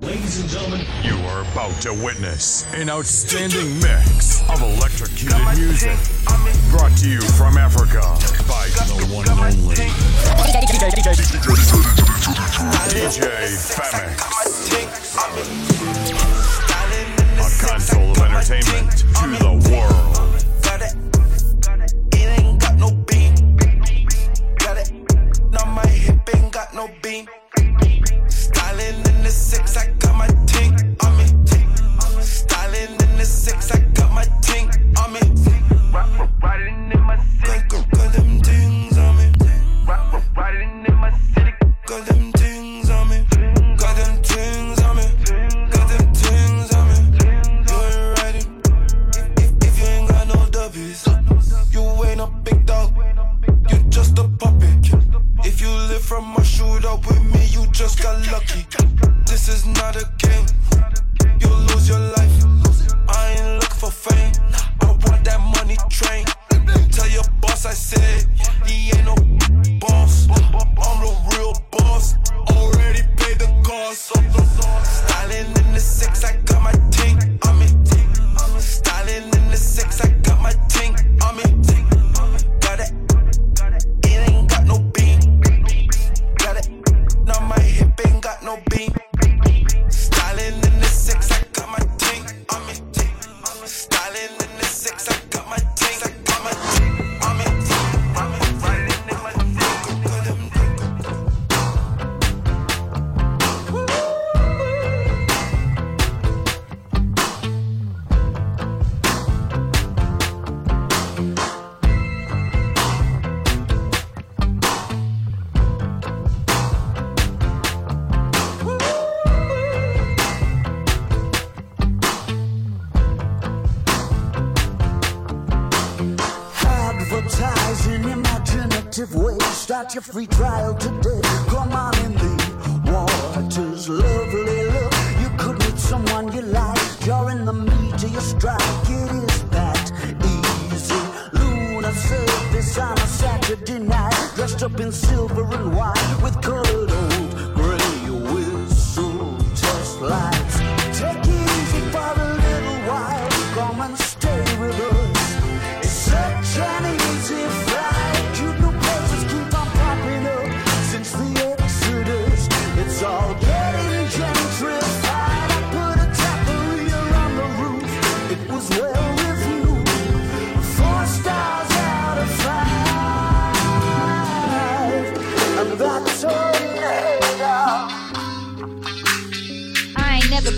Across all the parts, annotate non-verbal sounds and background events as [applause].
Ladies and gentlemen, you are about to witness an outstanding mix of electrocuted music brought to you from Africa by the one and only DJ Femix. A console of entertainment to the world. no beam.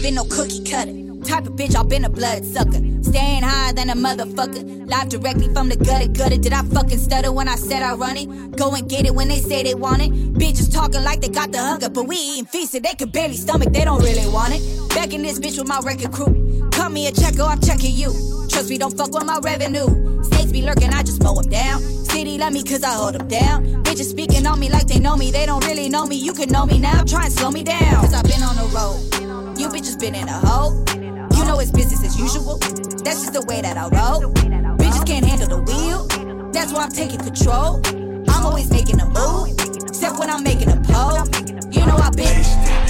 been no cookie cutter. Type of bitch, I've been a bloodsucker. Staying higher than a motherfucker. Live directly from the gutter, gutter. Did I fucking stutter when I said I run it? Go and get it when they say they want it. Bitches talking like they got the hunger, but we eating feasted. They can barely stomach, they don't really want it. Back in this bitch with my record crew. Cut me a check or I'm checking you. Trust me, don't fuck with my revenue. Snakes be lurking, I just mow them down. City love me cause I hold them down. Bitches speaking on me like they know me. They don't really know me. You can know me now. Try and slow me down. Cause I've been on the road. You bitches been in a hole. You know it's business as usual. That's just the way that I roll. Bitches can't handle the wheel. That's why I'm taking control. I'm always making a move. Except when I'm making a pole. You know I've been.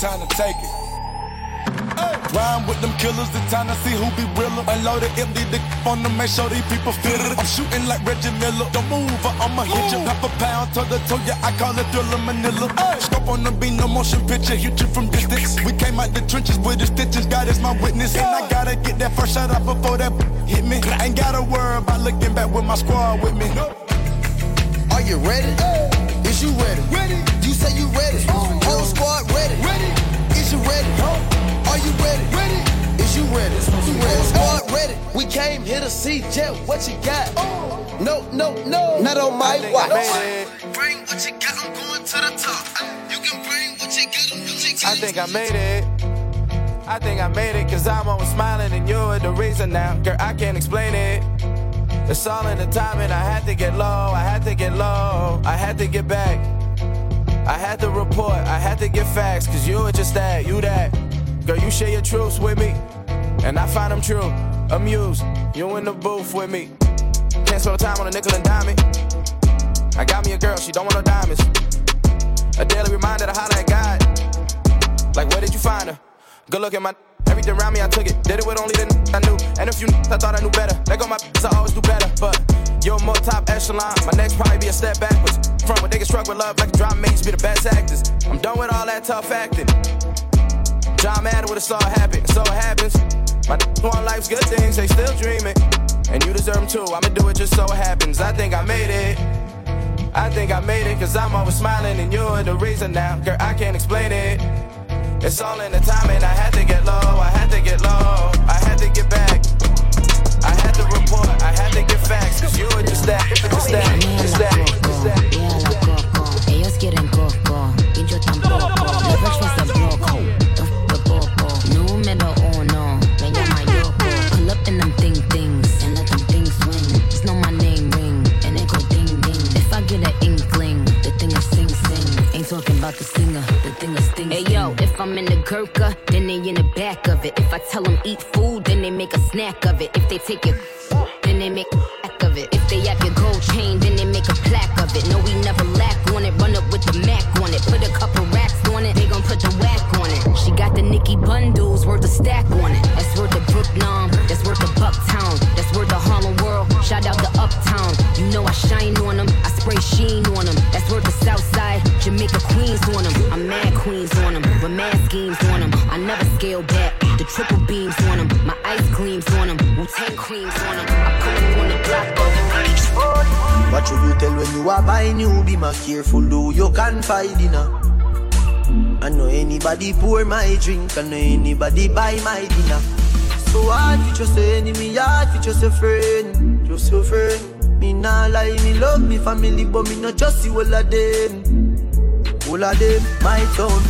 time to take it. Hey. Rhyme with them killers, the time to see who be realer. Unloaded empty dick [laughs] on them, make sure these people feel it. I'm shooting like Reggie Miller. Don't move, or I'ma hit you. Half a pound, toe to toe, yeah, I call it thriller Manila. Hey. Scope on them, be no motion picture, hit you from distance. We came out the trenches with the stitches, God is my witness. Yeah. And I gotta get that first shot out before that [laughs] hit me. Ain't gotta worry about looking back with my squad with me. Are you ready? Hey. Came here to see Jet. What you got? No, no, no. Not on my watch. Bring what you got. I'm going to the top. You can bring what you got. What you got. I think I made it. I think I made it cause I'm always smiling and you're the reason now. Girl, I can't explain it. It's all in the timing. I had to get low. I had to get low. I had to get back. I had to report. I had to get facts cause you were just that. You that. Girl, you share your truths with me. And I find them true. Amused. You in the booth with me. Can't spend time on a nickel and dime. I got me a girl, she don't want no diamonds. A daily reminder to holler at God. Like, where did you find her? Good look at my everything around me, I took it. Did it with only the I knew. And if you I thought I knew better. Let go my I always do better. But you're more top echelon. My next probably be a step backwards. Front where niggas struck with love like drama mates be the best actors. I'm done with all that tough acting. John Madden would have saw happen. So it happens. My want life's good things, they still dreaming. And you deserve them too. I'ma do it just so it happens. I think I made it. I think I made it cause I'm always smiling and you're the reason now. Girl, I can't explain it. It's all in the timing. I had to get low, I had to get low, I had to get back. I had to report, I had to get facts cause you were just that, just that, just that, just that. Ellos quieren coco. Y yo tampoco. Then they in the back of it. If I tell them eat food, then they make a snack of it. If they take it, then they make should you tell when you are buying new? Be my careful, do you can find dinner. I know anybody pour my drink, I know anybody buy my dinner. So hard for just a enemy, hard for just a friend, just a friend. Me nah lie, me love me family, but me not just see all of them. All of them, my town.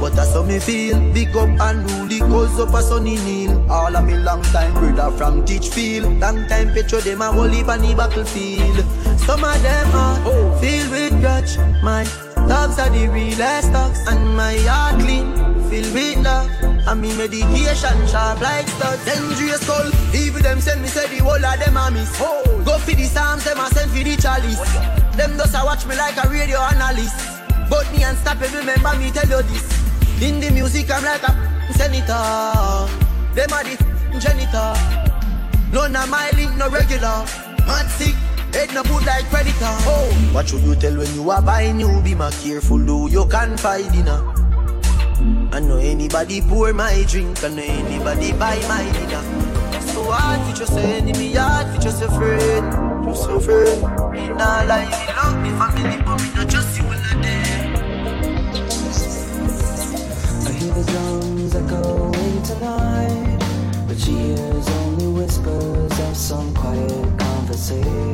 But that's how me feel. Big up and rule cause up a sunny kneel. All of me long time brother from Teachfield. Long time petro them a whole heap on the battlefield. Some of them are filled with grudge. My dogs are the realest dogs. And my heart clean, filled with love. And me medication sharp like studs. Dangerous call. Even them send me say the whole of them a miss. Go for the psalms, them a send for the chalice. Them just a watch me like a radio analyst. But me unstoppable, remember me tell you this. In the music, I'm like a [laughs] senator. Them are the [laughs] janitor. None of my link, no regular. Mad sick, head no good like predator. Oh, what should you tell when you are buying you? Be more careful, though you can find dinner. I know anybody pour my drink, I know anybody buy my dinner. So hard for just an enemy, hard for just a friend, just a friend. Me nah lie, me love me family, but me not just you all of them. I hear the drums echoing tonight, but she hears only whispers of some quiet conversation.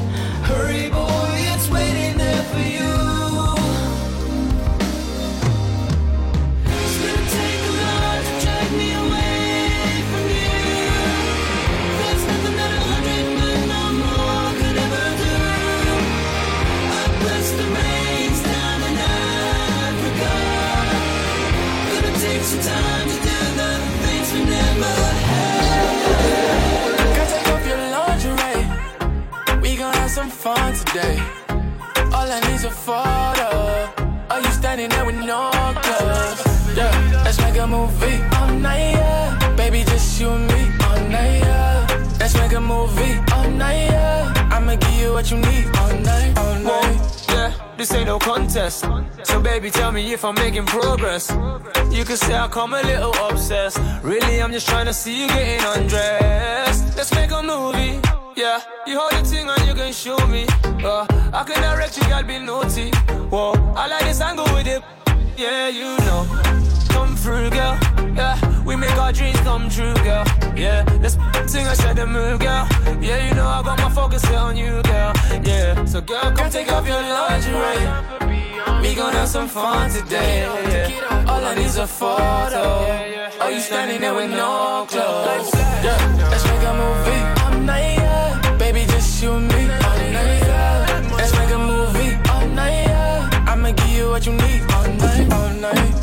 All I need's a photo. Are you standing there with no clothes? Yeah, let's make a movie all night, yeah. Baby, just you and me all night, yeah. Let's make a movie all night, yeah. I'ma give you what you need all night, all night. Yeah, this ain't no contest. So baby, tell me if I'm making progress. You could say I come a little obsessed. Really, I'm just trying to see you getting undressed. Let's make a movie. Yeah, you hold the thing and you can show me. Uh, I can direct you, girl, be naughty. Whoa, I like this angle with it. Yeah, you know. Come through, girl. Yeah, we make our dreams come true, girl. Yeah, let's sing a share the move, girl. Yeah, you know I got my focus on you, girl. Yeah, so girl, come take off your lingerie. We gon' have some fun today. Yeah. All I need's a photo. Are you standing there with no clothes? Yeah, let's make a movie. Baby, you and me. All night, yeah. Let's make a movie. All night, yeah. I'ma give you what you need. All night, all night.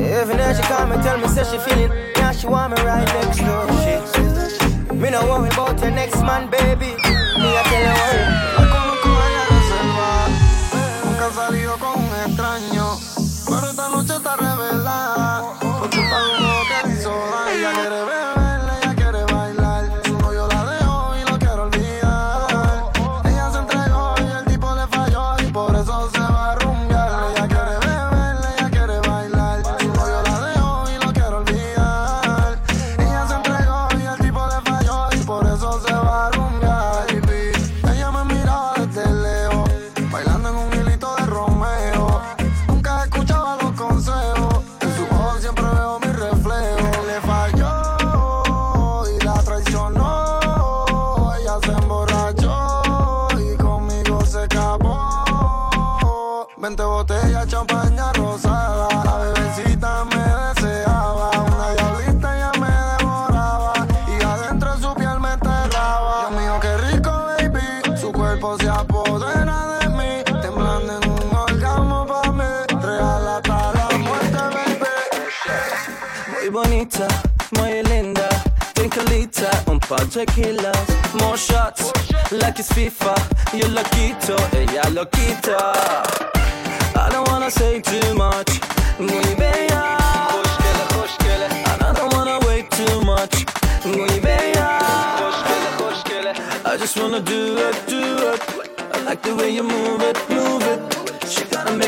Every night she come and tell me, say she feeling Now she want me right next door She Me no worry about your next man, baby Me I tell her worry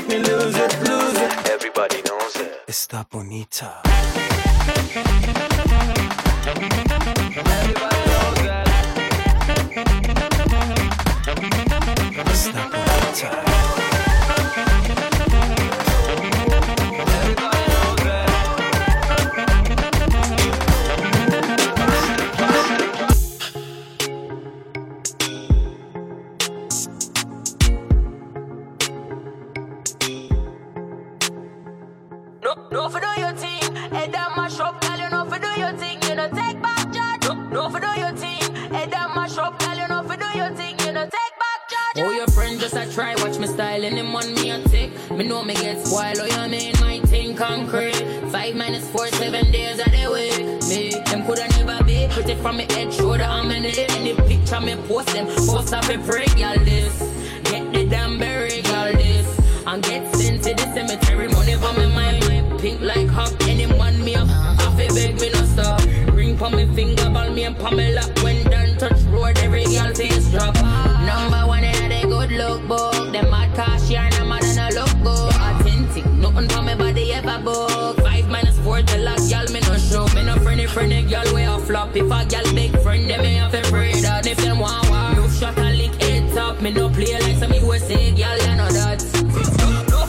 make me lose it, lose it. Everybody knows it. Está bonita. Está bonita post them, post up a y'all this. Get the damn y'all this. And get sent to the cemetery, money for me mind. Pink like hawk, any man me up. Half a beg me no stop. Ring for me finger, ball me and Pamela. When done touch road, every girl face drop. Number one in the good look book. Them mad cash and I'm mad and I look good. Authentic, nothing for me body ever book. Five minus four, tell a girl me no show. Me no friendly, friendly girl way a flop. If a girl big friend, them me have Me no play like some USA girl, you know that. No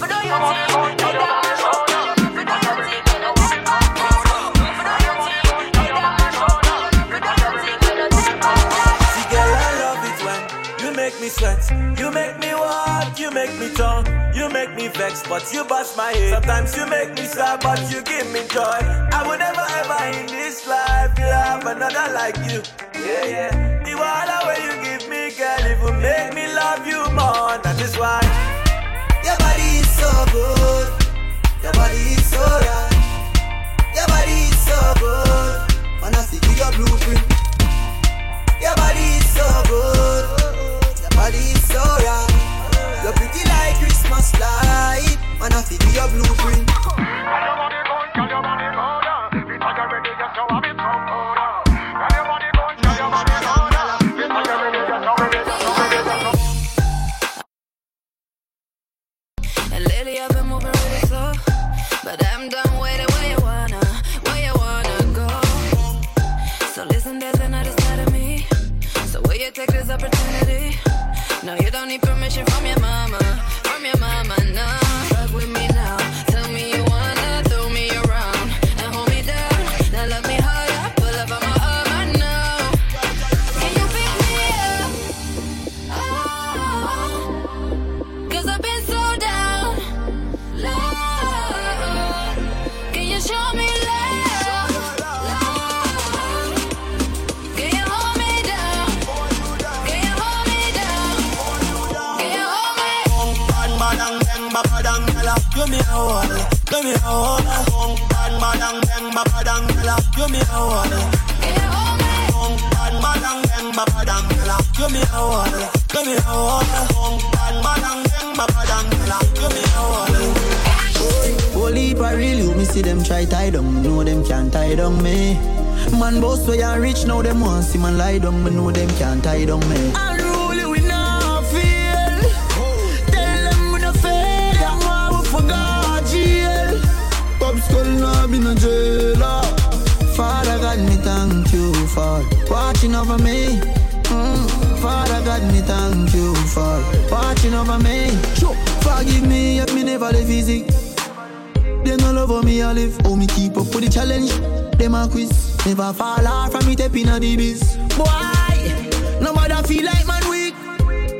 you make me sweat. You make me walk, you make me talk, you make me vex, but you bust my head. Sometimes you make me sad, but you give me joy. I would never ever in this life love another like you. Yeah, yeah. The way you will make me love you more. That is why. Your body is so good. Your body is so right. Your body is so good. Wanna see your blueprint. Your body is so good. Your body is so right. You're pretty like Christmas light. Wanna see your blueprint of me. So will you take this opportunity? No, you don't need permission from your mama, from your mama, no. Fuck with me babadang gala, you me. Holy see them try tie down, know them can't tie down me. Man boss way and rich now them want see man lie down, me know them can't tie down me. Over me. Mm. Father God me thank you for watching over me. Sure. Forgive me if me never live easy. They no love how me I live, how me keep up with the challenge. Them a quiz, never fall off from me in a the biz. Boy, nobody feel like man weak.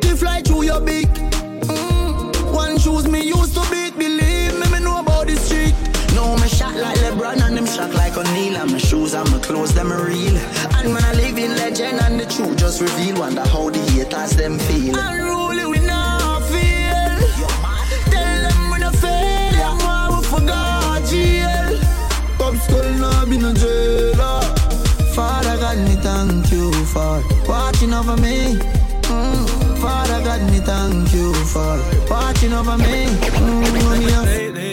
To fly through your beak. Mm. One shoes me used to beat, No, me shot like LeBron and them shot like O'Neal. And my shoes and my clothes, them are real. And when I live in legend and the truth just reveal, wonder how the haters them feel. Unruly we not feel. Tell them we no fail. Them want we forgot jail. Pop skull now be no jailer. Father God, me thank you for watching over me. Mm. Father God, me thank you for watching over me. Mm, me a- Lately,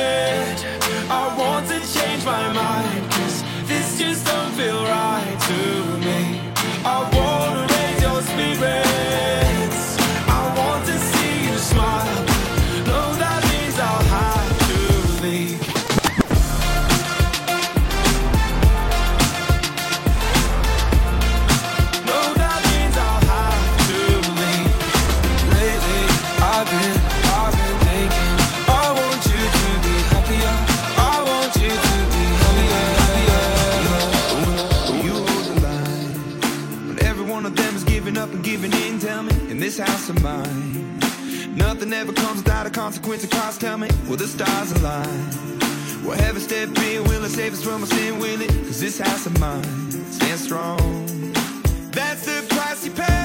consequence of cost, tell me, will the stars align? Will heaven step in, will it save us from our sin, will it? Cause this house of mine stands strong. That's the price you pay.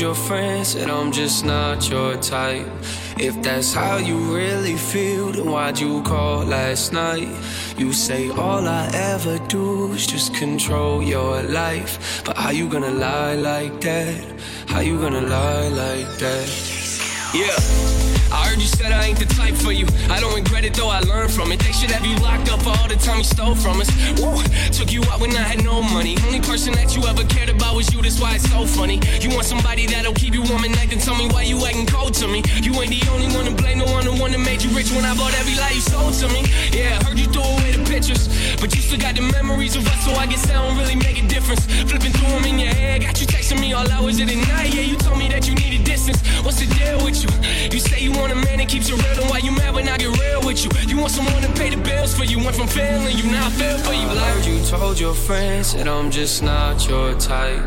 Your friends that I'm just not your type. If that's how you really feel, then why'd you call last night? You say all I ever do is just control your life. But how you gonna lie like that? How you gonna lie like that? Yeah. I heard you said I ain't the type for you. I don't regret it though, I learned from it. They should have you locked up for all the time you stole from us. Woo, took you out when I had no money. Only person that you ever cared about was you, that's why it's so funny. You want somebody that'll keep you warm at night, then tell me why you acting cold to me. You ain't the only one to blame, no one the one that made you rich when I bought every lie you sold to me. Yeah, I heard you throw away the pictures, but you still got the memories of us, so I guess I don't really make a difference. Flipping through them in your head, got you texting me all hours of the night. Yeah, you told me that you needed distance. What's the deal with you? You say you want want a man that keeps you real, then why you mad when I get real with you? You want someone to pay the bills for you, went from failing you, now I feel for you. Like you told your friends that I'm just not your type.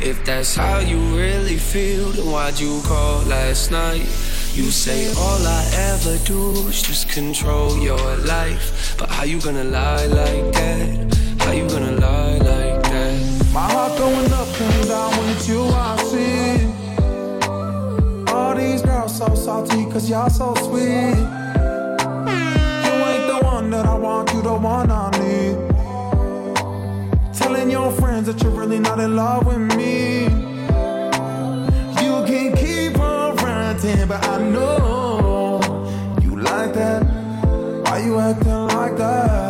If that's how you really feel, then why'd you call last night? You say all I ever do is just control your life. But how you gonna lie like that? How you gonna lie like that? My heart going up and down when you. salty cause y'all so sweet. You ain't the one that I want, you the one I need. Telling your friends that you're really not in love with me. You can keep on ranting, but I know you like that. Why you acting like that?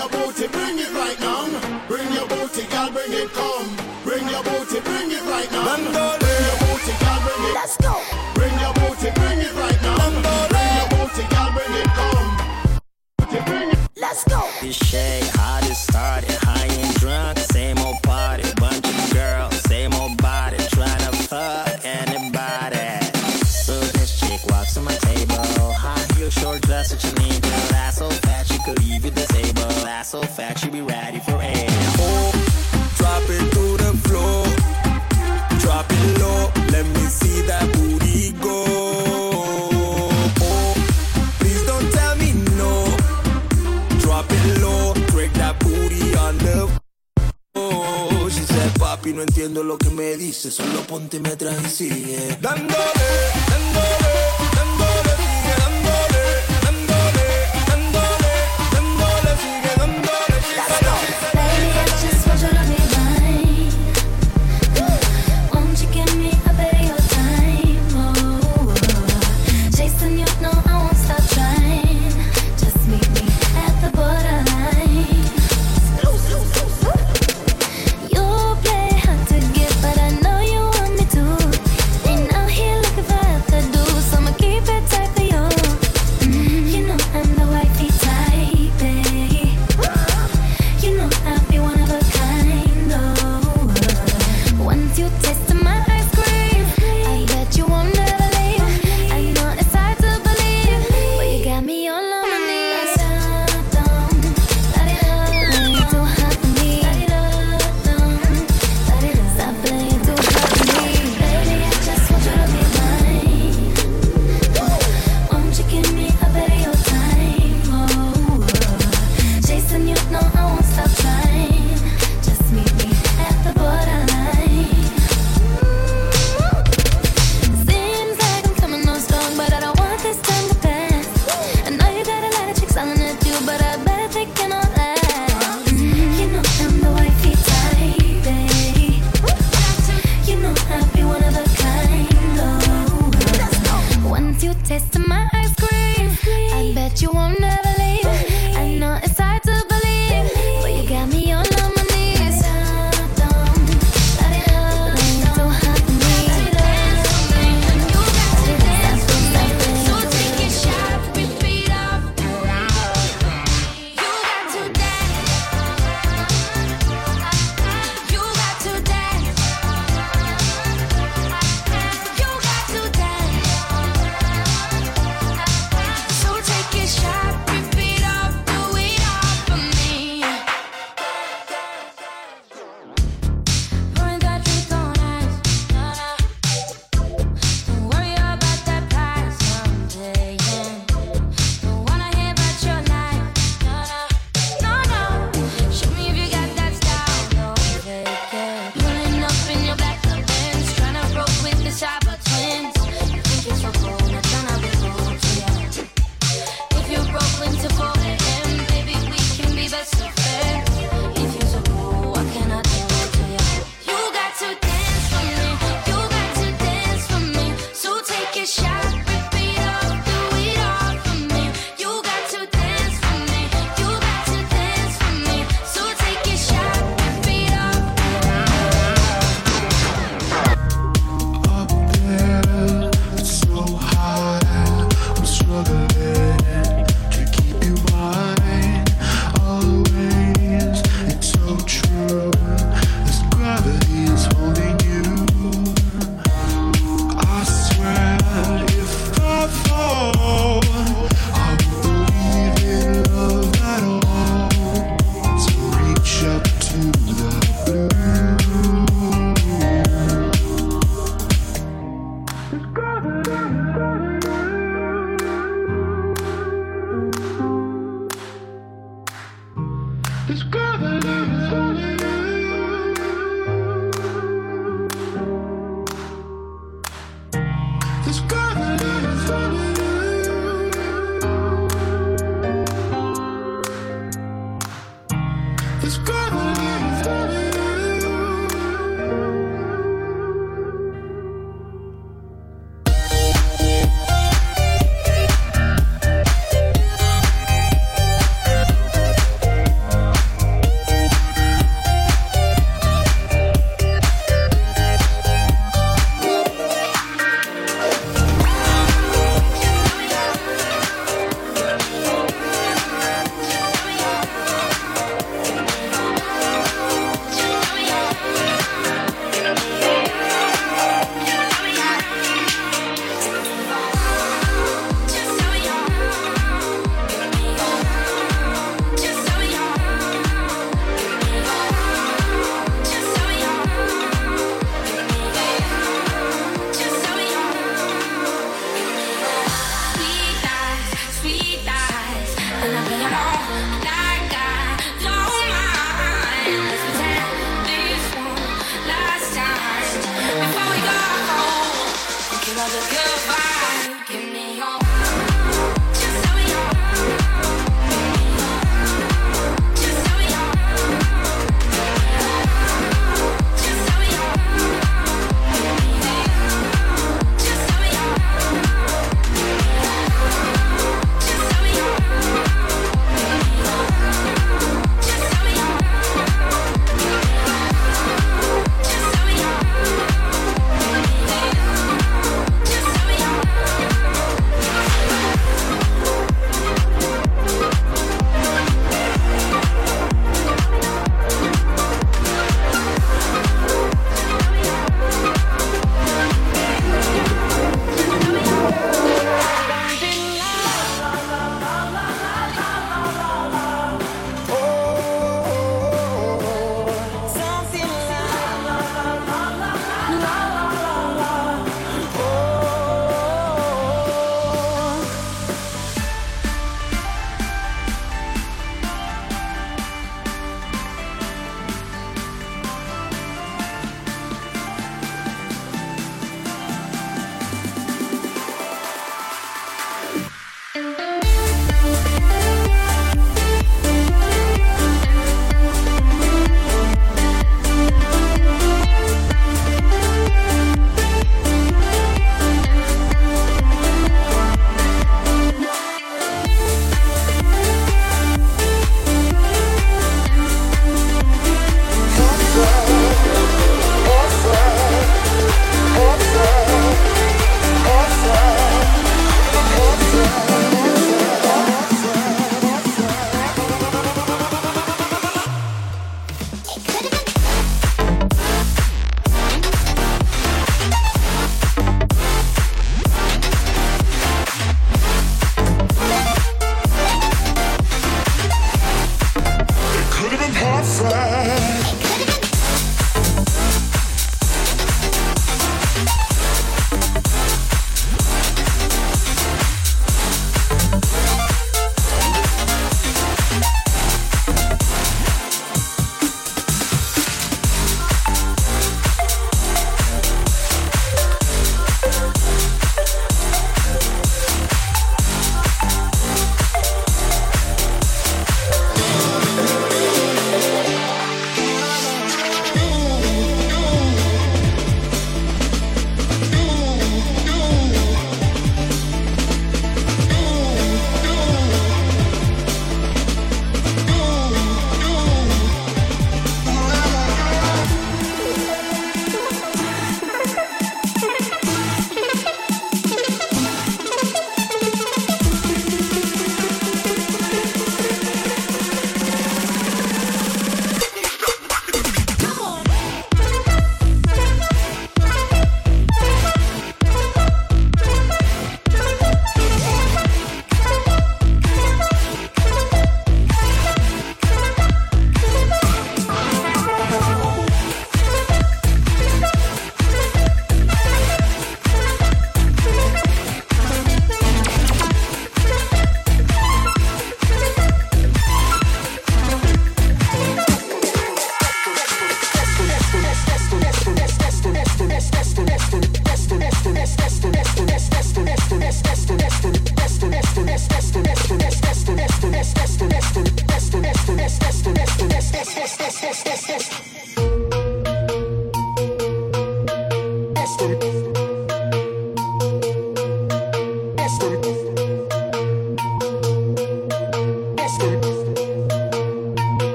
your booty, bring it right now. Bring your booty, girl, bring it, come. Bring your booty, bring it right now. Bring your booty, girl, bring it. Let's go. Bring your booty, bring it right now. Bring your booty, girl, bring it, come. Let's go. lo que me dices, solo ponte y me traes y sigue dándole.